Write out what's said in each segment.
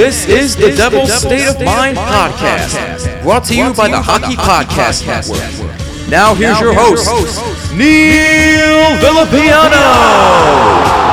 This is the Devil's State of Mind podcast, brought to you by the Hockey Podcast Network. Now here's your host, Neil Villapiano.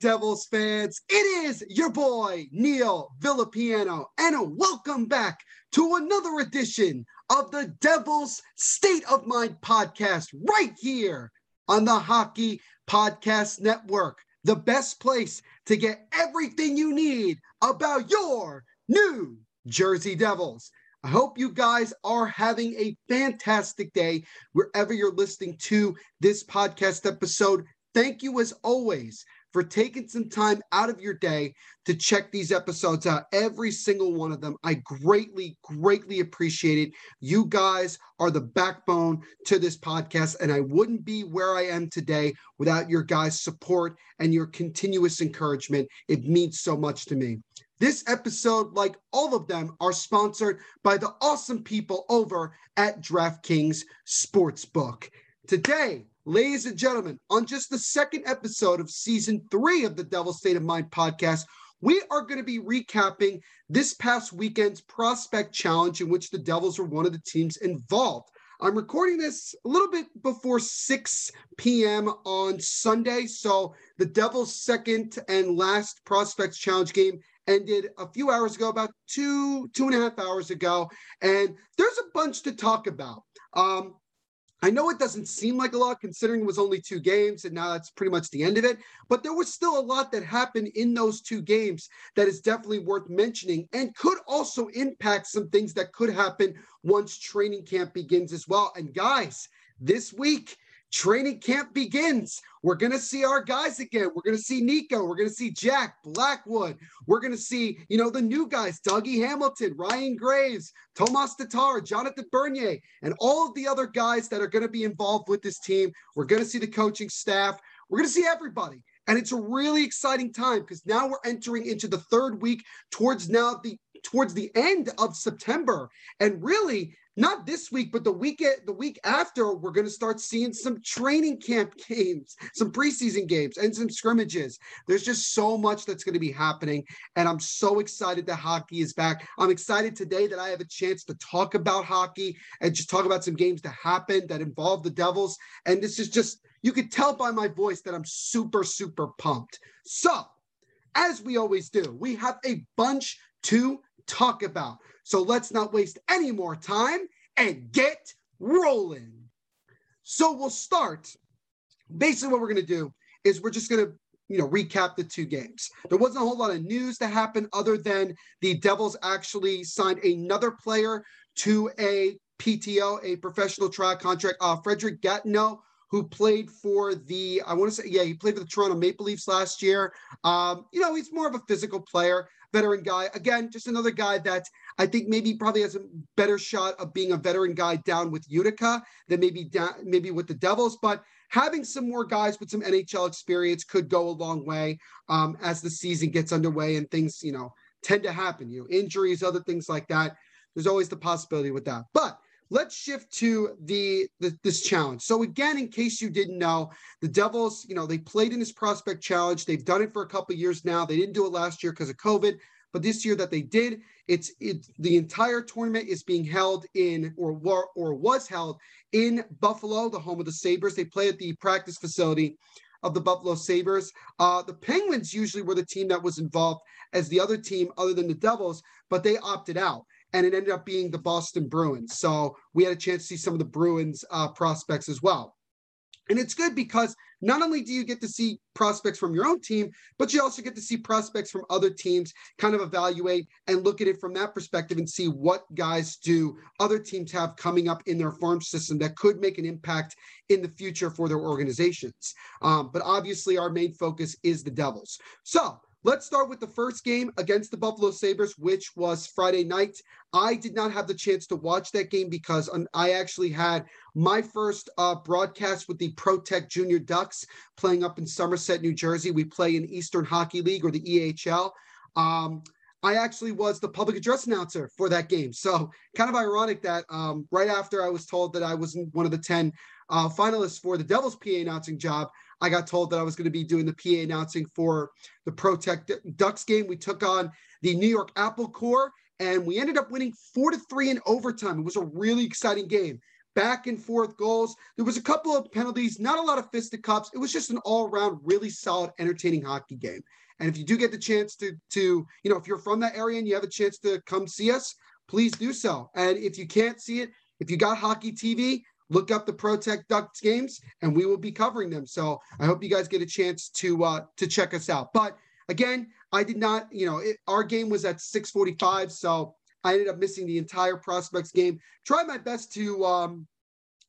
Devils fans? It is your boy, Neil Villapiano, and welcome back to another edition of the Devils State of Mind podcast right here on the Hockey Podcast Network, the best place to get everything you need about your New Jersey Devils. I hope you guys are having a fantastic day wherever you're listening to this podcast episode. Thank you, as always, for taking some time out of your day to check these episodes out, every single one of them. I greatly, greatly appreciate it. You guys are the backbone to this podcast, and I wouldn't be where I am today without your guys' support and your continuous encouragement. It means so much to me. This episode, like all of them, are sponsored by the awesome people over at DraftKings Sportsbook. Today, ladies and gentlemen, on just the second episode of season three of the Devil State of Mind podcast, we are going to be recapping this past weekend's prospect challenge in which the Devils were one of the teams involved. I'm recording this a little bit before 6 p.m. on Sunday. So the Devils' second and last prospects challenge game ended a few hours ago, about two, two and a half hours ago. And there's a bunch to talk about. Um, I know it doesn't seem like a lot considering it was only two games and now that's pretty much the end of it, but there was still a lot that happened in those two games that is definitely worth mentioning and could also impact some things that could happen once training camp begins as well. And guys, this week, training camp begins. We're going to see our guys again. We're going to see Nico. We're going to see Jack Blackwood. We're going to see, you know, the new guys, Dougie Hamilton, Ryan Graves, Tomas Tatar, Jonathan Bernier, and all of the other guys that are going to be involved with this team. We're going to see the coaching staff. We're going to see everybody. And it's a really exciting time because now we're entering into the third week towards now the towards the end of September. And really, not this week, but the week the week after, we're going to start seeing some training camp games, some preseason games, and some scrimmages. There's just so much that's going to be happening, and I'm so excited that hockey is back. I'm excited today that I have a chance to talk about hockey and just talk about some games that happened that involve the Devils. And this is just you could tell by my voice that I'm super super pumped. So, as we always do, we have a bunch to talk about. So let's not waste any more time and get rolling. So we'll start. Basically, what we're going to do is we're just going to you know recap the two games. There wasn't a whole lot of news that happened other than the Devils actually signed another player to a PTO, a professional trial contract. Uh, Frederick Gauthier, who played for the, I want to say, yeah, he played for the Toronto Maple Leafs last year. Um, you know, he's more of a physical player. veteran guy. Again, just another guy that I think maybe probably has a better shot of being a veteran guy down with Utica than maybe down, maybe with the Devils. But having some more guys with some NHL experience could go a long way um, as the season gets underway and things, you know, tend to happen. You know, injuries, other things like that. There's always the possibility with that. But let's shift to the, the, this challenge. So again, in case you didn't know, the Devils, you know, they played in this prospect challenge. They've done it for a couple years now. They didn't do it last year because of COVID, but this year that they did, it's it the entire tournament is being held in or or was held in Buffalo, the home of the Sabres. They play at the practice facility of the Buffalo Sabres. Uh, the Penguins usually were the team that was involved as the other team, other than the Devils, but they opted out and it ended up being the Boston Bruins. So we had a chance to see some of the Bruins uh, prospects as well. And it's good because not only do you get to see prospects from your own team, but you also get to see prospects from other teams kind of evaluate and look at it from that perspective and see what guys do other teams have coming up in their farm system that could make an impact in the future for their organizations. Um, but obviously, our main focus is the Devils. So Let's start with the first game against the Buffalo Sabres, which was Friday night. I did not have the chance to watch that game because I actually had my first uh, broadcast with the ProTech Junior Ducks playing up in Somerset, New Jersey. We play in Eastern Hockey League or the EHL. Um, I actually was the public address announcer for that game. So kind of ironic that um, right after I was told that I was one of the 10 uh, finalists for the Devils PA announcing job, I got told that I was going to be doing the PA announcing for the ProTech Ducks game. We took on the New York Apple Core and we ended up winning four to three in overtime. It was a really exciting game. Back and forth goals. There was a couple of penalties, not a lot of fisticuffs. It was just an all-around really solid, entertaining hockey game. And if you do get the chance to, to, you know, if you're from that area and you have a chance to come see us, please do so. And if you can't see it, if you got hockey TV, look up the ProTech Ducks games and we will be covering them. So I hope you guys get a chance to uh, to check us out. But again, I did not, you know, it, our game was at 645, so I ended up missing the entire prospects game. Tried my best to um,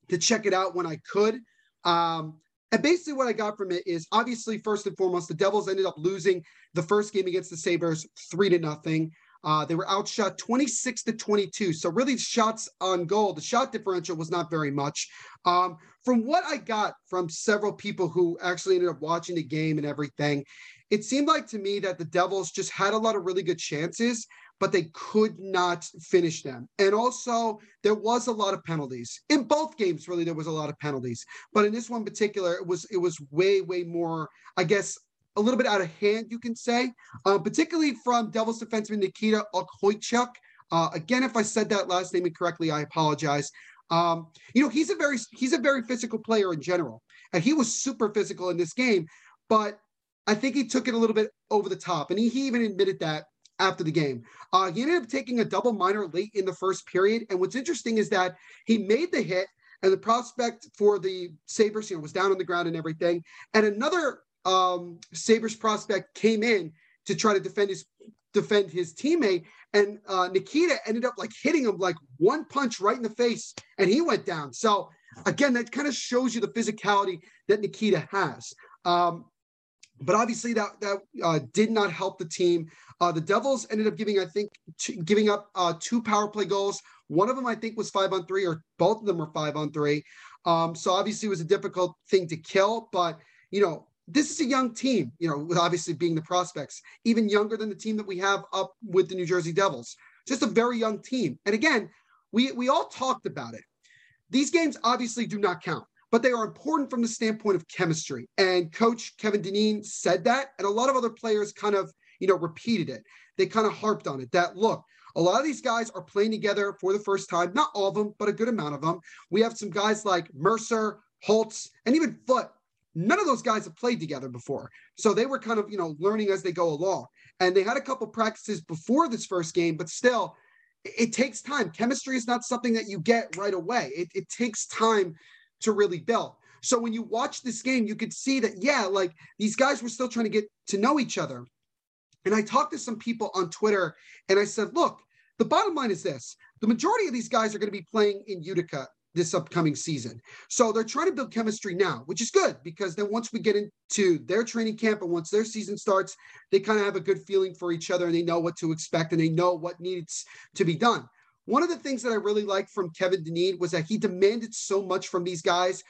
to check it out when I could. Um, and basically, what I got from it is obviously, first and foremost, the Devils ended up losing the first game against the Sabres three to nothing. Uh, they were outshot 26 to 22. So really, shots on goal, the shot differential was not very much. Um, from what I got from several people who actually ended up watching the game and everything, it seemed like to me that the Devils just had a lot of really good chances, but they could not finish them. And also, there was a lot of penalties in both games. Really, there was a lot of penalties, but in this one particular, it was it was way way more. I guess a little bit out of hand, you can say, uh, particularly from Devils defenseman Nikita Okhotiuk. Uh, again, if I said that last name incorrectly, I apologize. Um, you know, he's a very he's a very physical player in general, and he was super physical in this game. But I think he took it a little bit over the top, and he, he even admitted that after the game. Uh, he ended up taking a double minor late in the first period, and what's interesting is that he made the hit, and the prospect for the Sabres, you know, was down on the ground and everything, and another um, Sabres prospect came in to try to defend his defend his teammate, and uh, Nikita ended up like hitting him like one punch right in the face, and he went down. So again, that kind of shows you the physicality that Nikita has. Um, but obviously that that uh, did not help the team. Uh, the Devils ended up giving, I think, giving up uh, two power play goals. One of them, I think, was five on three, or both of them were five on three. Um, so obviously, it was a difficult thing to kill. But you know, this is a young team, you know, with obviously being the prospects, even younger than the team that we have up with the New Jersey Devils. Just a very young team. And again, we we all talked about it. These games obviously do not count, but they are important from the standpoint of chemistry. And coach Kevin Dineen said that, and a lot of other players kind of, you know, repeated it. They kind of harped on it that look, a lot of these guys are playing together for the first time, not all of them, but a good amount of them. We have some guys like Mercer, Holtz, and even Foote None of those guys have played together before. So they were kind of, you know, learning as they go along. And they had a couple practices before this first game, but still, it takes time. Chemistry is not something that you get right away. It, it takes time to really build. So when you watch this game, you could see that, yeah, like these guys were still trying to get to know each other. And I talked to some people on Twitter and I said, look, the bottom line is this the majority of these guys are going to be playing in Utica this upcoming season. So they're trying to build chemistry now, which is good because then once we get into their training camp and once their season starts, they kind of have a good feeling for each other and they know what to expect and they know what needs to be done. One of the things that I really liked from Kevin Dineen was that he demanded so much from these guys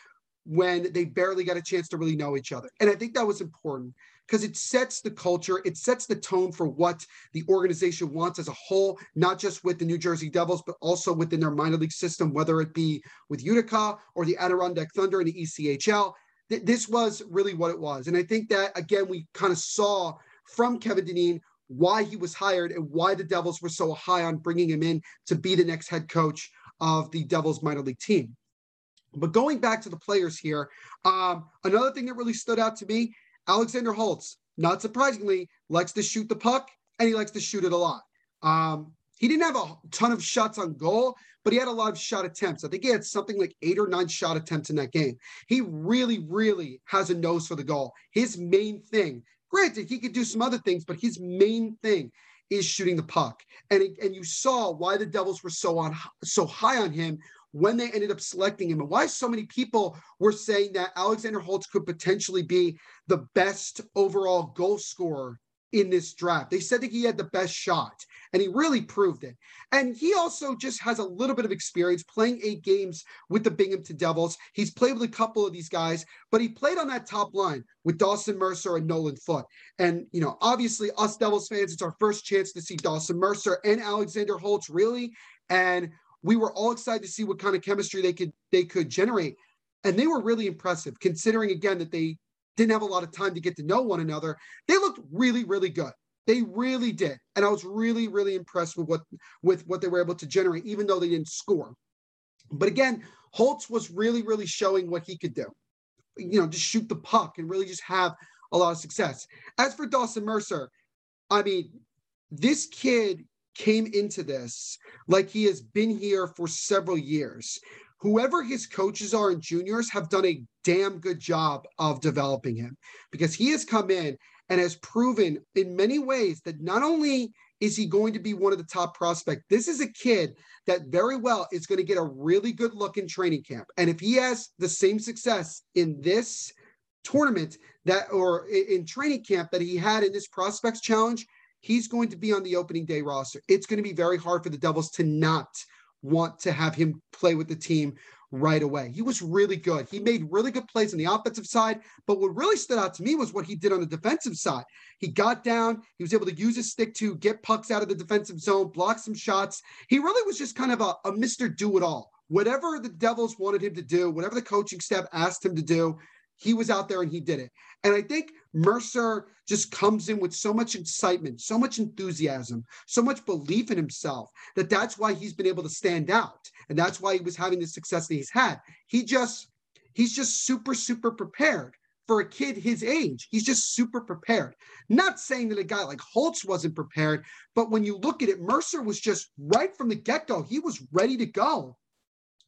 when they barely got a chance to really know each other. And I think that was important because it sets the culture, it sets the tone for what the organization wants as a whole, not just with the New Jersey Devils, but also within their minor league system, whether it be with Utica or the Adirondack Thunder in the ECHL. Th- this was really what it was. And I think that, again, we kind of saw from Kevin Dineen why he was hired and why the Devils were so high on bringing him in to be the next head coach of the Devils minor league team. But going back to the players here, um, another thing that really stood out to me Alexander Holtz, not surprisingly, likes to shoot the puck and he likes to shoot it a lot. Um, he didn't have a ton of shots on goal, but he had a lot of shot attempts. I think he had something like eight or nine shot attempts in that game. He really, really has a nose for the goal. His main thing, granted, he could do some other things, but his main thing is shooting the puck. And, it, and you saw why the Devils were so on so high on him when they ended up selecting him and why so many people were saying that Alexander Holtz could potentially be the best overall goal scorer in this draft. They said that he had the best shot, and he really proved it. And he also just has a little bit of experience playing eight games with the Binghamton Devils. He's played with a couple of these guys, but he played on that top line with Dawson Mercer and Nolan Foote. And, you know, obviously, us Devils fans, it's our first chance to see Dawson Mercer and Alexander Holtz really. And we were all excited to see what kind of chemistry they could they could generate. And they were really impressive considering again that they didn't have a lot of time to get to know one another. They looked really really good. They really did. And i was really really impressed with what with what they were able to generate even though they didn't score. But again holtz was really really showing what he could do. You know just shoot the puck and really just have a lot of success. As for dawson mercer i mean this kid came into this like he has been here for several years. Whoever his coaches are and juniors have done a damn good job of developing him because he has come in and has proven in many ways that not only is he going to be one of the top prospects, this is a kid that very well is going to get a really good look in training camp. And if he has the same success in this tournament that or in training camp that he had in this prospects challenge, he's going to be on the opening day roster. It's going to be very hard for the Devils to not want to have him play with the team right away. He was really good. He made really good plays on the offensive side, but what really stood out to me was what he did on the defensive side. He got down, he was able to use his stick to get pucks out of the defensive zone, block some shots. He really was just kind of a, a Mr. Do It All. Whatever the Devils wanted him to do, whatever the coaching staff asked him to do, he was out there and he did it. And I think Mercer just comes in with so much excitement, so much enthusiasm, so much belief in himself that that's why he's been able to stand out. And that's why he was having the success that he's had. He just, he's just super, super prepared for a kid his age. He's just super prepared. Not saying that a guy like Holtz wasn't prepared, but when you look at it, Mercer was just right from the get go, he was ready to go.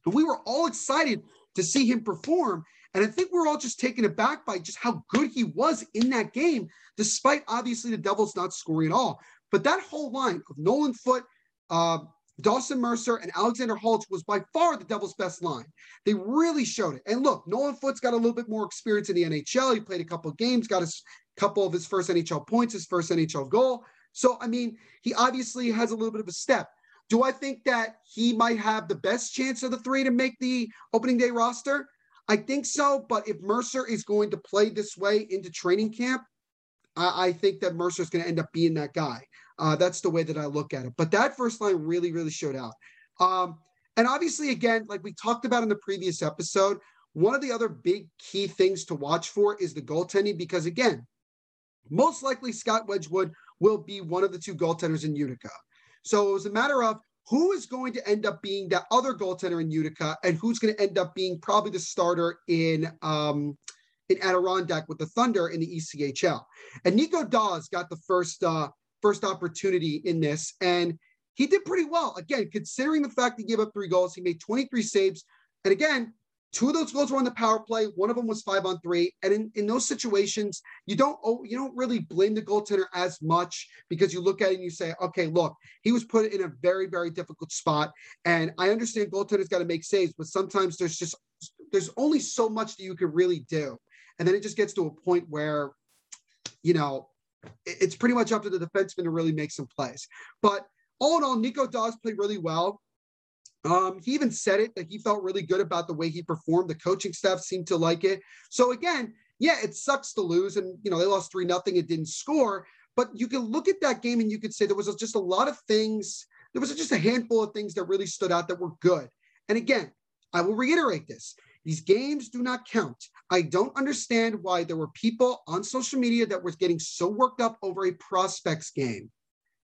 And we were all excited to see him perform. And I think we're all just taken aback by just how good he was in that game, despite obviously the Devils not scoring at all. But that whole line of Nolan Foote, uh, Dawson Mercer, and Alexander Holtz was by far the Devils' best line. They really showed it. And look, Nolan Foote's got a little bit more experience in the NHL. He played a couple of games, got a couple of his first NHL points, his first NHL goal. So, I mean, he obviously has a little bit of a step. Do I think that he might have the best chance of the three to make the opening day roster? I think so, but if Mercer is going to play this way into training camp, I, I think that Mercer is going to end up being that guy. Uh, that's the way that I look at it. But that first line really, really showed out. Um, and obviously, again, like we talked about in the previous episode, one of the other big key things to watch for is the goaltending because, again, most likely Scott Wedgewood will be one of the two goaltenders in Utica. So it was a matter of who is going to end up being that other goaltender in Utica and who's going to end up being probably the starter in um, in Adirondack with the Thunder in the ECHL. And Nico Daws got the first uh, first opportunity in this, and he did pretty well. Again, considering the fact he gave up three goals, he made 23 saves. And again, Two of those goals were on the power play. One of them was five on three. And in, in those situations, you don't oh, you don't really blame the goaltender as much because you look at it and you say, okay, look, he was put in a very, very difficult spot. And I understand goaltenders got to make saves, but sometimes there's just there's only so much that you can really do. And then it just gets to a point where, you know, it's pretty much up to the defenseman to really make some plays. But all in all, Nico Daws played really well. Um, he even said it that he felt really good about the way he performed. The coaching staff seemed to like it. So again, yeah, it sucks to lose, and you know they lost three nothing. It didn't score, but you can look at that game and you could say there was just a lot of things. There was just a handful of things that really stood out that were good. And again, I will reiterate this: these games do not count. I don't understand why there were people on social media that were getting so worked up over a prospects game.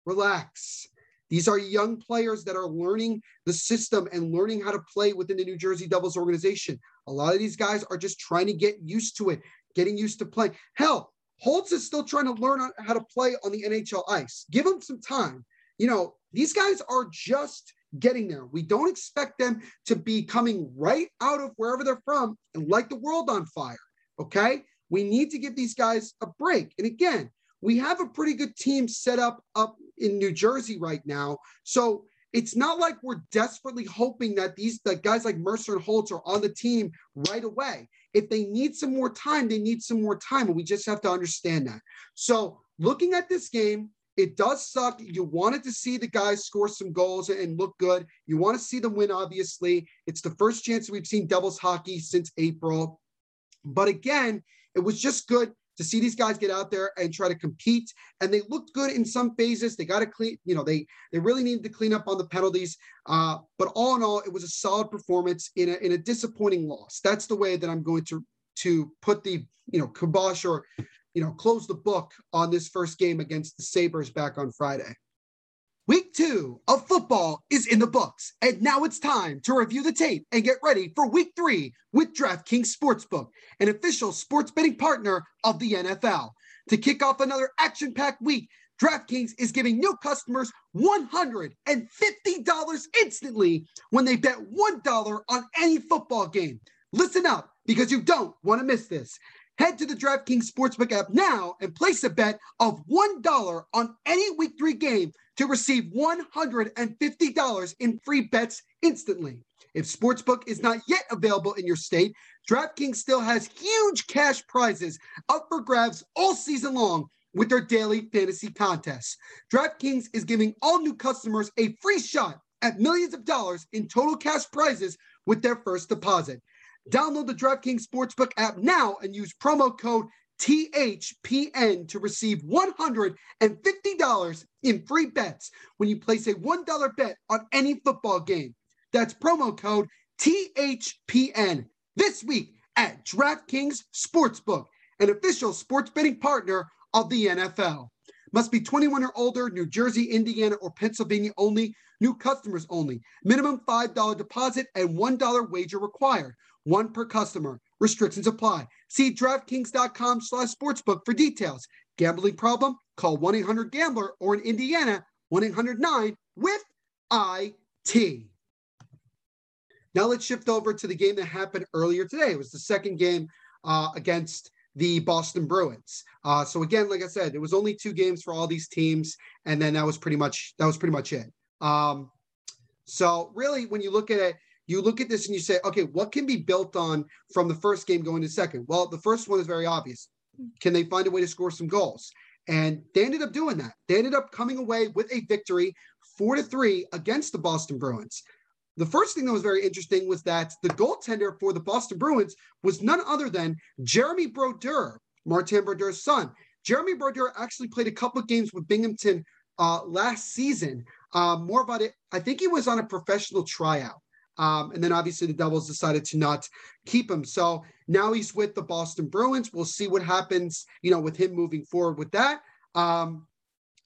Relax. These are young players that are learning the system and learning how to play within the New Jersey Devils organization. A lot of these guys are just trying to get used to it, getting used to playing. Hell, Holtz is still trying to learn how to play on the NHL ice. Give him some time. You know, these guys are just getting there. We don't expect them to be coming right out of wherever they're from and light the world on fire. Okay. We need to give these guys a break. And again, we have a pretty good team set up up in New Jersey right now. So it's not like we're desperately hoping that these that guys like Mercer and Holtz are on the team right away. If they need some more time, they need some more time, and we just have to understand that. So looking at this game, it does suck. You wanted to see the guys score some goals and look good. You want to see them win, obviously. It's the first chance we've seen Devils hockey since April. But again, it was just good to see these guys get out there and try to compete. And they looked good in some phases. They got to clean, you know, they they really needed to clean up on the penalties. Uh, but all in all, it was a solid performance in a in a disappointing loss. That's the way that I'm going to to put the you know kibosh or you know close the book on this first game against the Sabres back on Friday. Week two of football is in the books, and now it's time to review the tape and get ready for week three with DraftKings Sportsbook, an official sports betting partner of the NFL. To kick off another action packed week, DraftKings is giving new customers $150 instantly when they bet $1 on any football game. Listen up because you don't want to miss this. Head to the DraftKings Sportsbook app now and place a bet of $1 on any week three game to receive $150 in free bets instantly. If Sportsbook is not yet available in your state, DraftKings still has huge cash prizes up for grabs all season long with their daily fantasy contests. DraftKings is giving all new customers a free shot at millions of dollars in total cash prizes with their first deposit. Download the DraftKings Sportsbook app now and use promo code THPN to receive $150 in free bets when you place a $1 bet on any football game. That's promo code THPN this week at DraftKings Sportsbook, an official sports betting partner of the NFL. Must be 21 or older, New Jersey, Indiana, or Pennsylvania only. New customers only. Minimum $5 deposit and $1 wager required. One per customer. Restrictions apply. See DraftKings.com slash sportsbook for details. Gambling problem? Call 1-800-GAMBLER or in Indiana, 1-800-9 with IT. Now let's shift over to the game that happened earlier today. It was the second game uh, against the Boston Bruins. Uh, so again, like I said, it was only two games for all these teams, and then that was pretty much that was pretty much it. Um, so really, when you look at it, you look at this and you say, okay, what can be built on from the first game going to second? Well, the first one is very obvious. Can they find a way to score some goals? And they ended up doing that. They ended up coming away with a victory, four to three against the Boston Bruins. The first thing that was very interesting was that the goaltender for the Boston Bruins was none other than Jeremy Brodeur, Martin Brodeur's son. Jeremy Brodeur actually played a couple of games with Binghamton uh, last season. Uh, more about it, I think he was on a professional tryout. Um, and then obviously the Devils decided to not keep him. So now he's with the Boston Bruins. We'll see what happens, you know, with him moving forward with that. Um,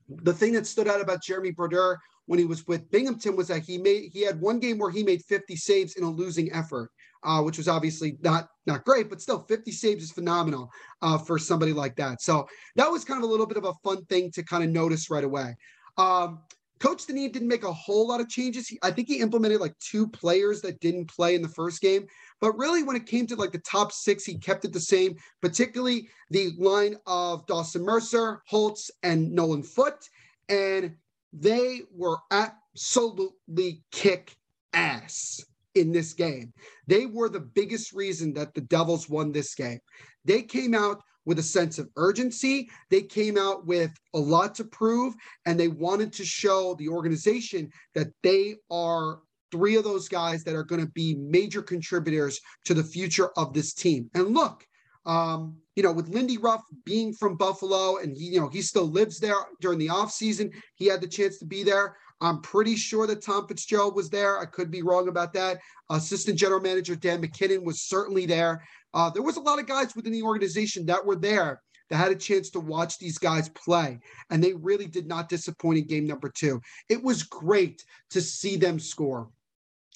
the thing that stood out about Jeremy Brodeur when he was with Binghamton was that he made he had one game where he made 50 saves in a losing effort, uh, which was obviously not not great, but still 50 saves is phenomenal uh, for somebody like that. So that was kind of a little bit of a fun thing to kind of notice right away. Um, Coach Dineen didn't make a whole lot of changes. He, I think he implemented like two players that didn't play in the first game. But really, when it came to like the top six, he kept it the same, particularly the line of Dawson Mercer, Holtz, and Nolan Foote. And they were absolutely kick ass in this game. They were the biggest reason that the Devils won this game. They came out with a sense of urgency. They came out with a lot to prove, and they wanted to show the organization that they are three of those guys that are going to be major contributors to the future of this team. And look, um, you know, with Lindy Ruff being from Buffalo and he, you know, he still lives there during the offseason, he had the chance to be there. I'm pretty sure that Tom Fitzgerald was there. I could be wrong about that. Assistant General Manager Dan MacKinnon was certainly there. Uh, there was a lot of guys within the organization that were there that had a chance to watch these guys play, and they really did not disappoint in game number two. It was great to see them score.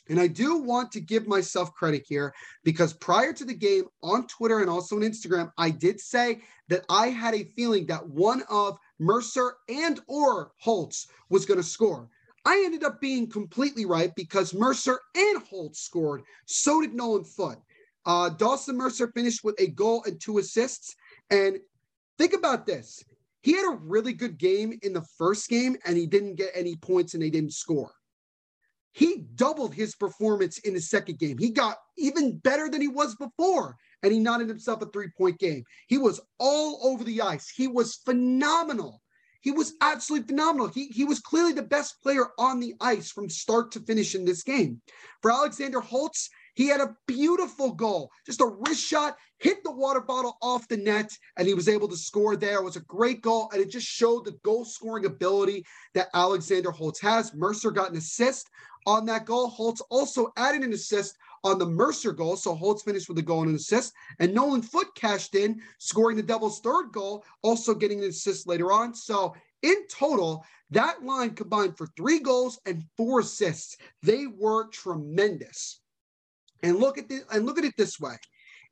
And I do want to give myself credit here because prior to the game on Twitter and also on Instagram, I did say that I had a feeling that one of Mercer and or Holtz was going to score. I ended up being completely right because Mercer and Holtz scored. So did Nolan Foote. Uh, Dawson Mercer finished with a goal and two assists. And think about this. He had a really good game in the first game and he didn't get any points and they didn't score. He doubled his performance in the second game. He got even better than he was before and he knotted himself a three point game. He was all over the ice. He was phenomenal. He was absolutely phenomenal. He, he was clearly the best player on the ice from start to finish in this game. For Alexander Holtz, he had a beautiful goal, just a wrist shot, hit the water bottle off the net, and he was able to score there. It was a great goal, and it just showed the goal scoring ability that Alexander Holtz has. Mercer got an assist on that goal. Holtz also added an assist on the Mercer goal. So Holtz finished with a goal and an assist. And Nolan Foote cashed in, scoring the Devils' third goal, also getting an assist later on. So in total, that line combined for three goals and four assists. They were tremendous. And look at the and look at it this way.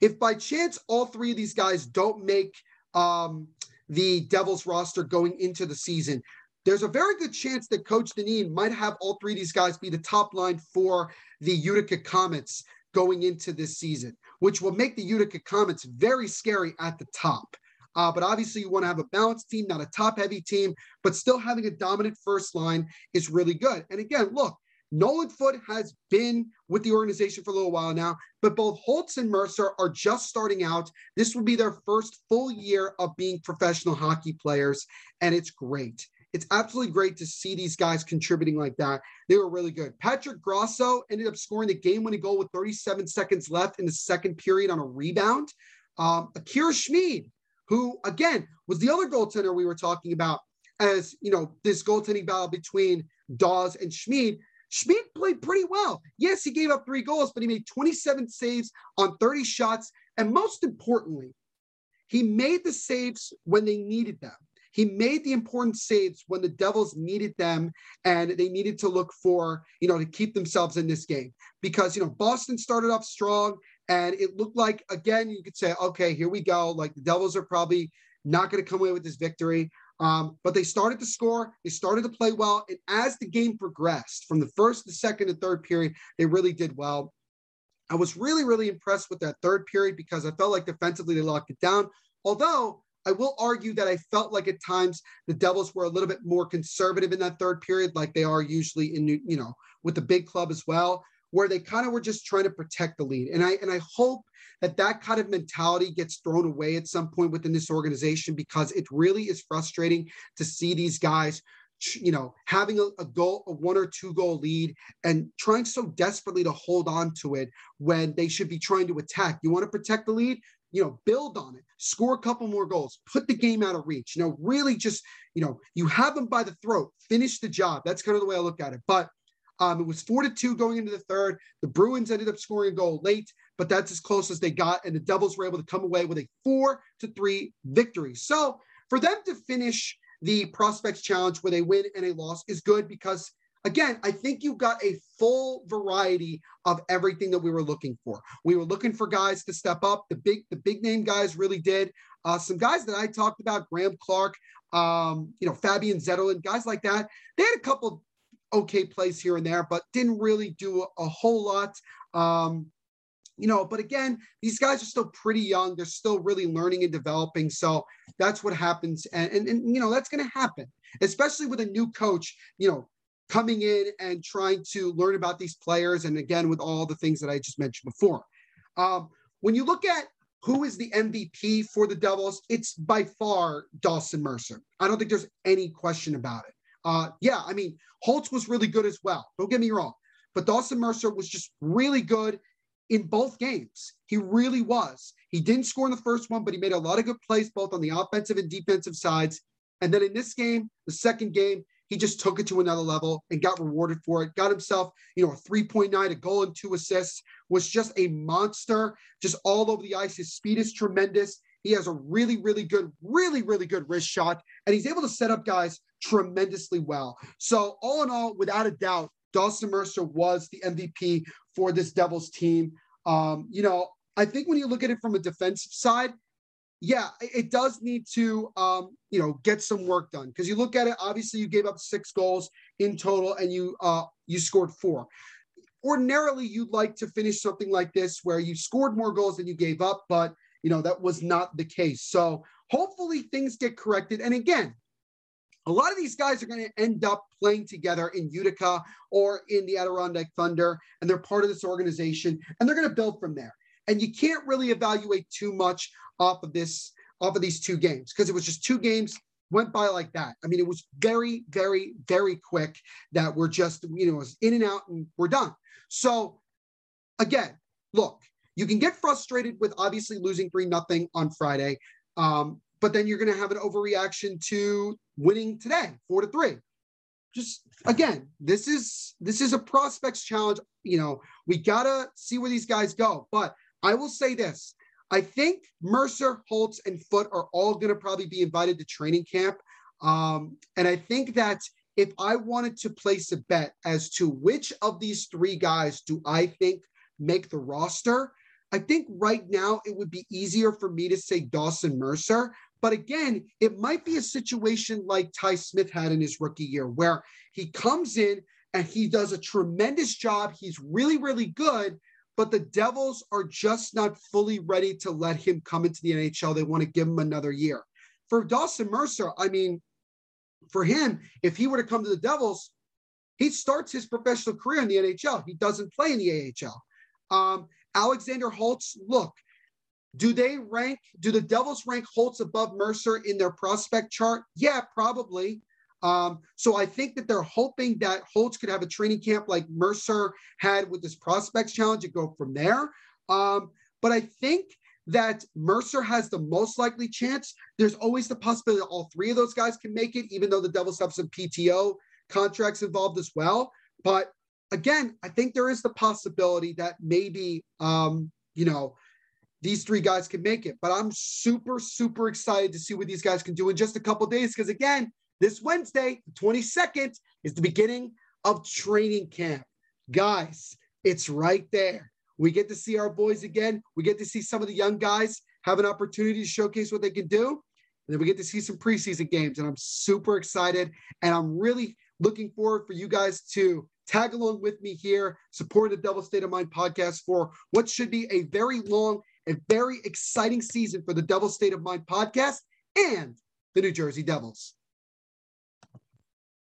If by chance all three of these guys don't make um, the Devils roster going into the season, there's a very good chance that Coach Dineen might have all three of these guys be the top line for the Utica Comets going into this season, which will make the Utica Comets very scary at the top. Uh, but obviously, you want to have a balanced team, not a top heavy team, but still having a dominant first line is really good. And again, look, Nolan Foote has been with the organization for a little while now, but both Holtz and Mercer are just starting out. This will be their first full year of being professional hockey players, and it's great. It's absolutely great to see these guys contributing like that. They were really good. Patrick Grosso ended up scoring the game winning goal with 37 seconds left in the second period on a rebound. Um, Akira Schmid, who again was the other goaltender we were talking about as you know this goaltending battle between Daws and Schmid. Schmid played pretty well. Yes, he gave up three goals, but he made 27 saves on 30 shots. And most importantly, he made the saves when they needed them. He made the important saves when the Devils needed them and they needed to look for, you know, to keep themselves in this game. Because, you know, Boston started off strong and it looked like, again, you could say, okay, here we go. Like the Devils are probably not going to come away with this victory. Um, but they started to score, they started to play well. And as the game progressed from the first, the second, and third period, they really did well. I was really, really impressed with that third period because I felt like defensively they locked it down. Although I will argue that I felt like at times the Devils were a little bit more conservative in that third period, like they are usually in, you know, with the big club as well, where they kind of were just trying to protect the lead. And I and I hope that that kind of mentality gets thrown away at some point within this organization because it really is frustrating to see these guys you know, having a, a, goal, a one or two goal lead and trying so desperately to hold on to it when they should be trying to attack. You want to protect the lead? you know, build on it, score a couple more goals, put the game out of reach, you know, really just, you know, you have them by the throat, finish the job. That's kind of the way I look at it. But um, it was four to two going into the third. The Bruins ended up scoring a goal late, but that's as close as they got. And the Devils were able to come away with a four to three victory. So for them to finish the prospects challenge with a win and a loss is good because again, I think you got a full variety of everything that we were looking for. We were looking for guys to step up. The big, the big name guys really did. Uh, some guys that I talked about, Graham Clarke, um, you know, Fabian Zetterlund, guys like that. They had a couple okay plays here and there, but didn't really do a, a whole lot. Um, you know, but again, these guys are still pretty young. They're still really learning and developing. So that's what happens. And, and, and you know, that's going to happen, especially with a new coach, you know, coming in and trying to learn about these players. And again, with all the things that I just mentioned before. Um, when you look at who is the MVP for the Devils, it's by far Dawson Mercer. I don't think there's any question about it. Uh, yeah, I mean, Holtz was really good as well. Don't get me wrong. But Dawson Mercer was just really good in both games. He really was. He didn't score in the first one, but he made a lot of good plays both on the offensive and defensive sides. And then in this game, the second game, he just took it to another level and got rewarded for it. Got himself, you know, a 3.9, a goal and two assists, was just a monster, just all over the ice. His speed is tremendous. He has a really, really good, really, really good wrist shot, and he's able to set up guys tremendously well. So, all in all, without a doubt, Dawson Mercer was the MVP for this Devils team. Um, you know, I think when you look at it from a defensive side, yeah, it does need to, um, you know, get some work done because you look at it. Obviously, you gave up six goals in total, and you uh, you scored four. Ordinarily, you'd like to finish something like this where you scored more goals than you gave up, but you know that was not the case. So hopefully things get corrected. And again, a lot of these guys are going to end up playing together in Utica or in the Adirondack Thunder, and they're part of this organization, and they're going to build from there. And you can't really evaluate too much off of this, off of these two games, because it was just two games went by like that. I mean, it was very, very, very quick that we're just, you know, in and out and we're done. So again, look, you can get frustrated with obviously losing three nothing on Friday. Um, but then you're going to have an overreaction to winning today, four to three. Just again, this is this is a prospects challenge. You know, we gotta see where these guys go. But I will say this: I think Mercer, Holtz, and Foote are all going to probably be invited to training camp. Um, and I think that if I wanted to place a bet as to which of these three guys do I think make the roster, I think right now it would be easier for me to say Dawson Mercer but again, it might be a situation like Ty Smith had in his rookie year, where he comes in and he does a tremendous job. He's really, really good, but the Devils are just not fully ready to let him come into the NHL. They want to give him another year. For Dawson Mercer, I mean, for him, if he were to come to the Devils, he starts his professional career in the NHL. He doesn't play in the AHL. Um, Alexander Holtz, look, do they rank, do the Devils rank Holtz above Mercer in their prospect chart? Yeah, probably. Um, so I think that they're hoping that Holtz could have a training camp like Mercer had with this prospects challenge and go from there. Um, but I think that Mercer has the most likely chance. There's always the possibility that all three of those guys can make it, even though the Devils have some PTO contracts involved as well. But again, I think there is the possibility that maybe, um, you know, these three guys can make it. But I'm super, super excited to see what these guys can do in just a couple days. Because again, this Wednesday, the 22nd, is the beginning of training camp. Guys, it's right there. We get to see our boys again. We get to see some of the young guys have an opportunity to showcase what they can do. And then we get to see some preseason games. And I'm super excited. And I'm really looking forward for you guys to tag along with me here, support the Devil State of Mind podcast for what should be a very long a very exciting season for the Devil State of Mind podcast and the New Jersey Devils.